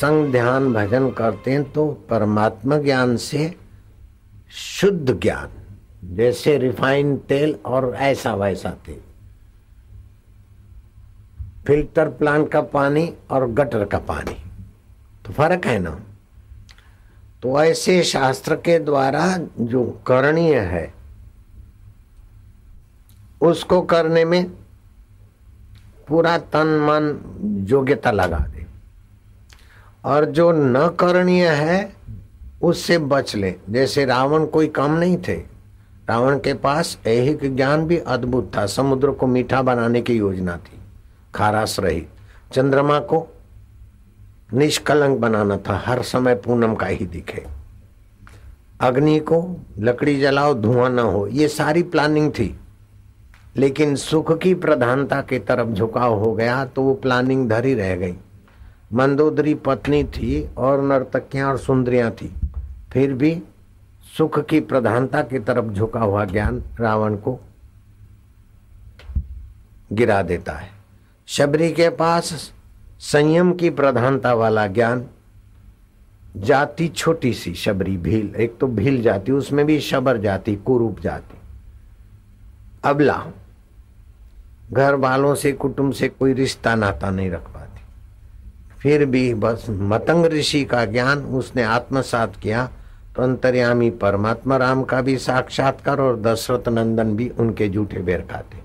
संग ध्यान भजन करते हैं तो परमात्मा ज्ञान से शुद्ध ज्ञान, जैसे रिफाइंड तेल और ऐसा वैसा तेल। फ़िल्टर प्लांट का पानी और गटर का पानी। तो फ़र्क है ना? तो ऐसे शास्त्र के द्वारा जो करणीय है, उसको करने में पूरा तन मन योग्यता लगा दे। और जो न करणीय है, उससे बच ले। जैसे रावण कोई कम नहीं थे। रावण के पास ऐहिक ज्ञान भी अद्भुत था। समुद्र को मीठा बनाने की योजना थी। खारास रही। चंद्रमा को निष्कलंक बनाना था। हर समय पूनम का ही दिखे। अग्नि को लकड़ी जलाओ, धुआँ ना हो। ये सारी प्लानिंग थी। लेकिन सुख की प्रधानता की तरफ़ झुकाव हो गया तो वो प्लानिंग धरी रह गई। मंदोदरी पत्नी थी और नर्तकियाँ और सुंदरियाँ थी। फिर भी सुख की प्रधानता की तरफ़ झुका हुआ ज्ञान रावण को गिरा देता है। शबरी के पास संयम की प्रधानता वाला ज्ञान, जाति छोटी सी शबरी भील, एक तो भील जाति, उसमें भी शबर जाति, कुरूप जाति। अबला घर वालों से, कुटुंब से कोई रिश्ता नाता नहीं रख पाती। फिर भी बस मतंग ऋषि का ज्ञान उसने आत्मसात किया। तो अंतर्यामी परमात्मा राम का भी साक्षात्कार और दशरथ नंदन भी उनके झूठे बेर खाते।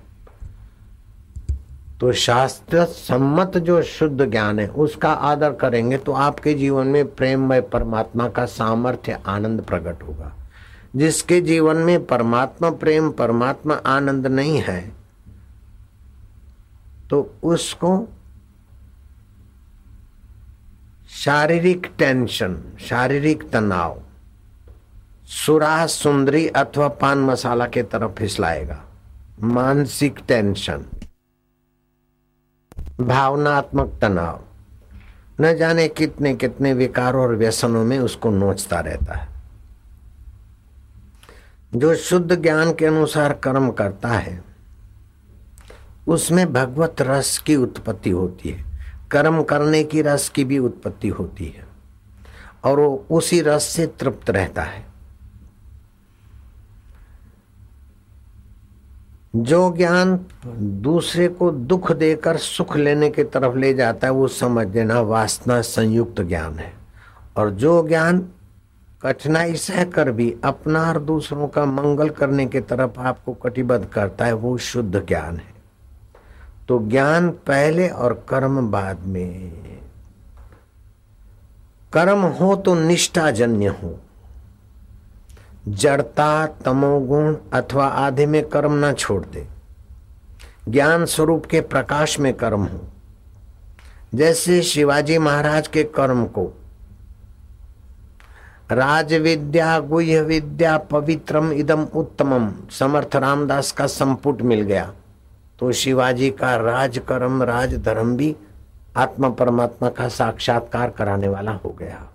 तो शास्त्र सम्मत जो शुद्ध ज्ञान है, उसका आदर करेंगे तो आपके जीवन में प्रेममय परमात्मा का सामर्थ्य आनंद प्रकट होगा। जिसके जीवन में परमात्मा प्रेम, परमात्मा आनंद नहीं है तो उसको शारीरिक टेंशन, शारीरिक तनाव। सुराह सुंदरी अथवा पान मसाला के तरफ़ फिसलाएगा। मानसिक टेंशन। भावनात्मक तनाव। न जाने कितने कितने विकारों और व्यसनों में उसको नोचता रहता है। जो शुद्ध ज्ञान के अनुसार कर्म करता है, उसमें भगवत रस की उत्पत्ति होती है। कर्म करने की रस की भी उत्पत्ति होती है। और वो उसी रस से तृप्त रहता है। जो ज्ञान दूसरे को दुख देकर सुख लेने की तरफ़ ले जाता है, वो समझ देना वासना संयुक्त ज्ञान है। और जो ज्ञान कठिनाई सहकर भी अपना और दूसरों का मंगल करने की तरफ़ आपको कटिबद्ध करता है, वो शुद्ध ज्ञान है। तो ज्ञान पहले और कर्म बाद में। कर्म हो तो निष्ठाजन्य हो। जड़ता तमोगुण अथवा आधे में कर्म ना छोड़ दे। ज्ञान स्वरूप के प्रकाश में कर्म हो। जैसे शिवाजी महाराज के कर्म को राज विद्या गुह्य विद्या पवित्रम इदम उत्तमम, समर्थ रामदास का संपुट मिल गया। तो शिवाजी का राजकर्म राज धर्म भी आत्मा परमात्मा का साक्षात्कार कराने वाला हो गया।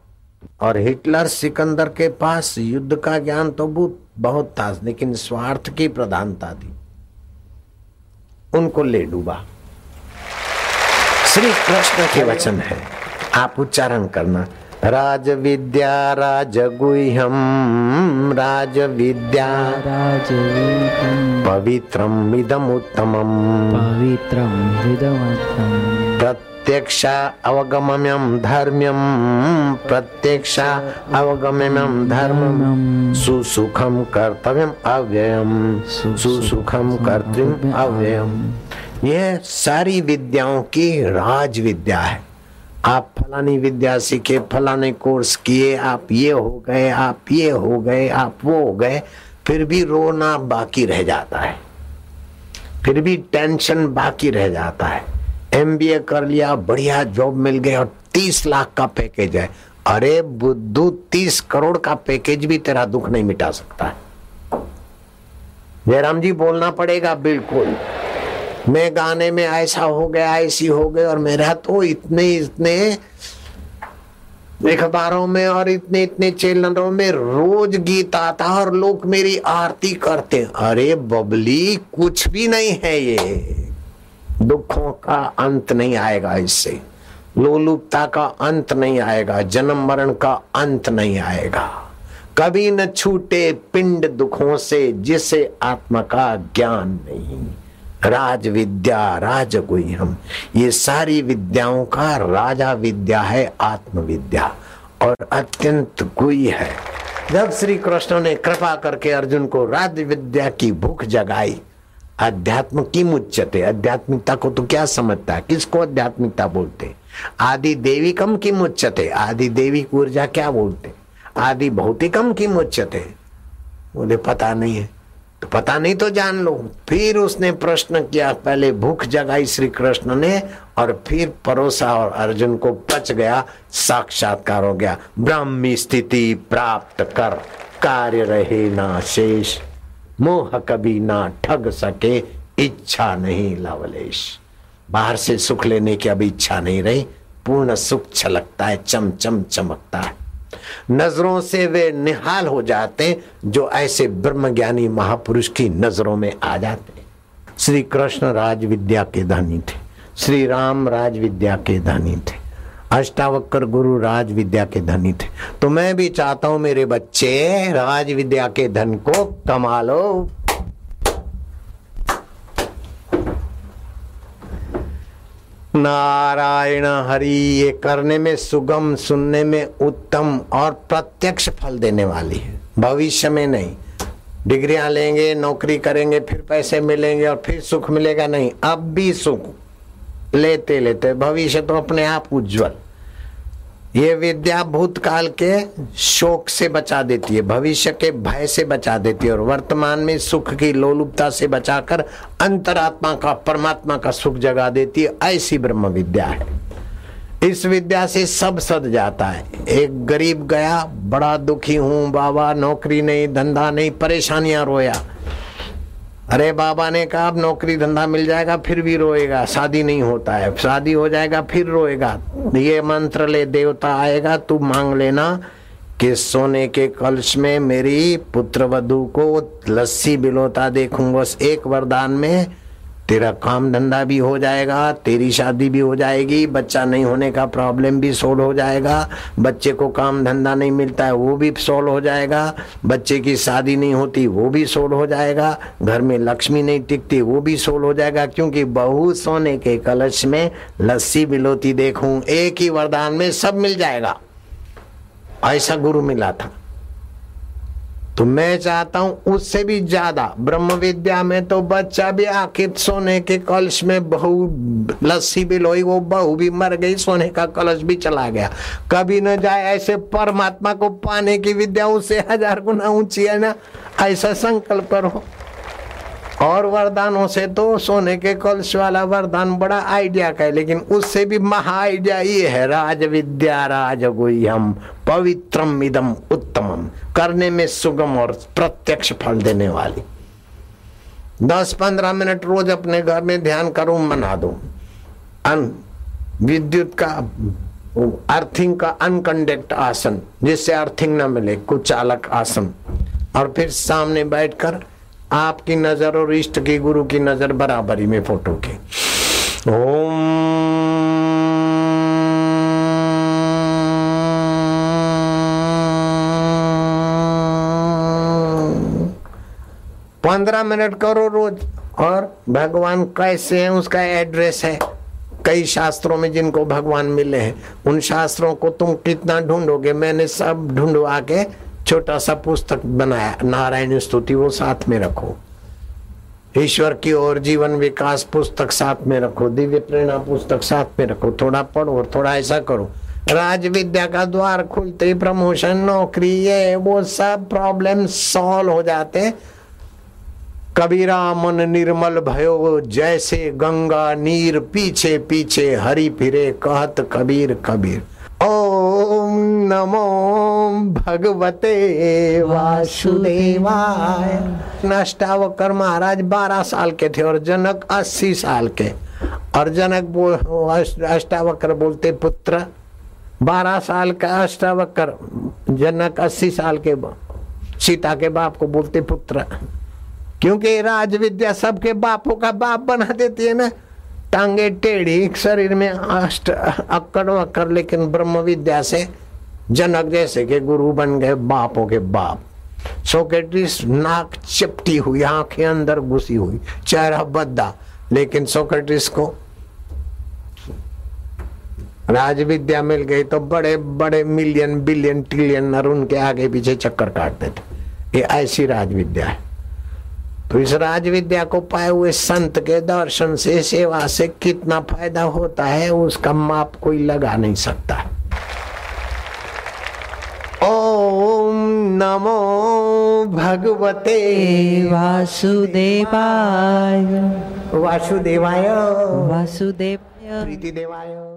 और हिटलर सिकंदर के पास युद्ध का ज्ञान तो बहुत था, लेकिन स्वार्थ की प्रधानता थी। उनको ले डूबा। श्री कृष्ण के वचन है। आप उच्चारण करना। राज विद्या राज गुह्यम राज विद्या राज पवित्रम इदम उत्तमम पवित्रम प्रत्यक्ष अवगम्यम धर्म्यम प्रत्यक्ष अवगम्यम धर्मम। सुसुखम कर्तव्यम अव्ययम। सुसुखम कर्तव्यम अव्ययम। यह सारी विद्याओं की राज विद्या है। आप फलानी विद्या सीखे फलाने कोर्स किए, आप ये हो गए, आप ये हो गए, आप वो हो गए, फिर भी रोना बाकी रह जाता है। फिर भी टेंशन बाकी रह जाता है। एमबीए कर लिया, बढ़िया जॉब मिल गई और तीस लाख का पैकेज है। अरे बुद्धू, तीस करोड़ का पैकेज भी तेरा दुख नहीं मिटा सकता। है जयराम जी, बोलना पड़ेगा बिल्कुल। मैं गाने में ऐसा हो गया, ऐसी हो गई और मेरा तो इतने इतने अखबारों में और इतने इतने चैनलों में रोज गीत आता और लोग मेरी आरती करते अरे बबली, कुछ भी नहीं है ये। दुखों का अंत नहीं आएगा इससे। लोलुपता का अंत नहीं आएगा, जन्म मरण का अंत नहीं आएगा। कभी न छूटे पिंड दुखों से, जिसे आत्मा का ज्ञान नहीं। राज विद्या राज हम। ये सारी विद्याओं का राजा विद्या है आत्म विद्या और अत्यंत गुई है। जब श्री कृष्ण ने कृपा करके अर्जुन को राज विद्या की भूख जगाई अध्यात्म की मुच्यते आध्यात्मिकता को तो क्या समझता है? किसको आध्यात्मिकता बोलते? आदि देवी कम की मुच्यते आदि देवी ऊर्जा क्या बोलते? आदि भौतिकम की मुच्यते बोले, पता नहीं है। तो पता नहीं तो जान लो। फिर उसने प्रश्न किया, पहले भूख जगाई श्री कृष्ण ने और फिर परोसा और अर्जुन को पच गया, साक्षात्कार हो गया। ब्राह्मी स्थिति प्राप्त कर, कार्य रहे ना शेष, मोह कभी ना ठग सके, इच्छा नहीं लवलेश। बाहर से सुख लेने की अभी इच्छा नहीं रही, पूर्ण सुख छलकता है चम चम चमकता है। नज़रों से वे निहाल हो जाते जो ऐसे ब्रह्मज्ञानी महापुरुष की नज़रों में आ जाते। श्री कृष्ण राज विद्या के धनी थे। श्री राम राज विद्या के धनी थे। अष्टावक्र गुरु राज विद्या के धनी थे। तो मैं भी चाहता हूँ मेरे बच्चे राज विद्या के धन को कमा लो। नारायण हरि, ये करने में सुगम, सुनने में उत्तम और प्रत्यक्ष फल देने वाली है। भविष्य में नहीं। डिग्रियाँ लेंगे, नौकरी करेंगे, फिर पैसे मिलेंगे और फिर सुख मिलेगा नहीं। अब भी सुख। लेते लेते भविष्य तो अपने आप उज्जवल। ये विद्या भूतकाल के शोक से बचा देती है, भविष्य के भय से बचा देती है और वर्तमान में सुख की लोलुपता से बचाकर अंतरात्मा का, परमात्मा का सुख जगा देती है। ऐसी ब्रह्म विद्या है। इस विद्या से सब सद जाता है। एक गरीब गया, बड़ा दुखी हूँ, बाबा नौकरी नहीं, धंधा नहीं, परेशानियाँ रोया। अरे बाबा ने कहा, अब नौकरी धंधा मिल जाएगा, फिर भी रोएगा, शादी नहीं होता है, शादी हो जाएगा, फिर रोएगा, ये मंत्र ले, देवता आएगा, तू मांग लेना कि सोने के कलश में मेरी पुत्र वधु को लस्सी बिलोता देखूँ, बस एक वरदान में तेरा काम धंधा भी हो जाएगा, तेरी शादी भी हो जाएगी, बच्चा नहीं होने का प्रॉब्लम भी सोल्व हो जाएगा, बच्चे को काम धंधा नहीं मिलता है, वो भी सोल्व हो जाएगा, बच्चे की शादी नहीं होती, वो भी सोल्व हो जाएगा, घर में लक्ष्मी नहीं टिकती, वो भी सोल्व हो जाएगा, क्योंकि बहु सोने के कलश में लस्सी बिलोती देखूँ, एक ही वरदान में सब मिल जाएगा। ऐसा गुरु मिला था। तो मैं चाहता हूँ उससे भी ज़्यादा ब्रह्म विद्या में तो बच्चा भी आखिर सोने के कलश में बहु लस्सी भी लोई, वो बहु भी मर गई, सोने का कलश भी चला गया। कभी न जाए ऐसे परमात्मा को पाने की विद्या उससे हज़ार गुना ऊँची है ना, ऐसा संकल्प करो। और वरदानों से तो सोने के कलश वाला वरदान बड़ा आइडिया का है, लेकिन उससे भी महा आइडिया ये है राज विद्या राज हम पवित्रम इदम उत्तमम करने में सुगम और प्रत्यक्ष फल देने वाली। दस पंद्रह मिनट रोज अपने घर में ध्यान करो, मना दो। अन, विद्युत का अर्थिंग का अनकंडक्ट आसन, जिससे अर्थिंग ना मिले कुछ चालक आसन। और फिर सामने बैठकर आपकी नज़र और इष्ट की, गुरु की नज़र बराबरी में फ़ोटो के। ओम पंद्रह मिनट करो रोज। और भगवान कैसे हैं, उसका एड्रेस है। कई शास्त्रों में जिनको भगवान मिले हैं, उन शास्त्रों को तुम कितना ढूंढोगे? मैंने सब ढूंढवा के छोटा सा पुस्तक बनाया। नारायण स्तुति, वो साथ में रखो। ईश्वर की ओर जीवन विकास पुस्तक साथ में रखो। दिव्य प्रेरणा पुस्तक साथ में रखो। थोड़ा पढ़ो और थोड़ा ऐसा करो। राज विद्या का द्वार खुलते प्रमोशन, नौकरी, ये, वो सब प्रॉब्लम सॉल्व हो जाते। कबीरा मन निर्मल भयो, जैसे गंगा नीर पीछे पीछे, हरी फिरे कहत कबीर कबीर। ओम नमो भगवते वासुदेवाय। नष्टावकर महाराज बारह साल के थे और जनक अस्सी साल के। और जनक बोल अष्टावकर बोलते पुत्र। बारह साल का अष्टावकर जनक अस्सी साल के सीता के बाप को बोलते पुत्र। क्योंकि राज विद्या सबके बापों का बाप बना देती है ना। टांगे टेढ़ी शरीर में अष्ट अक्कड़ वक्कड़, लेकिन ब्रह्म विद्या से जनक जैसे के गुरु बन गए बापों के बाप। सोकेट्रिस नाक चिपटी हुई, आँखें अंदर घुसी हुई, चेहरा बद्दा। लेकिन सोकेट्रिस को राज विद्या मिल गई तो बड़े बड़े मिलियन बिलियन ट्रिलियन और उनके आगे पीछे चक्कर काटते थे। ये ऐसी राज विद्या है। तो इस राज विद्या को पाए हुए संत के दर्शन से सेवा से कितना फ़ायदा होता है उसका माप कोई लगा नहीं सकता। ओम नमो भगवते वासुदेवाय। वासुदेवाय। वासुदेवाय। प्रीति देवाय।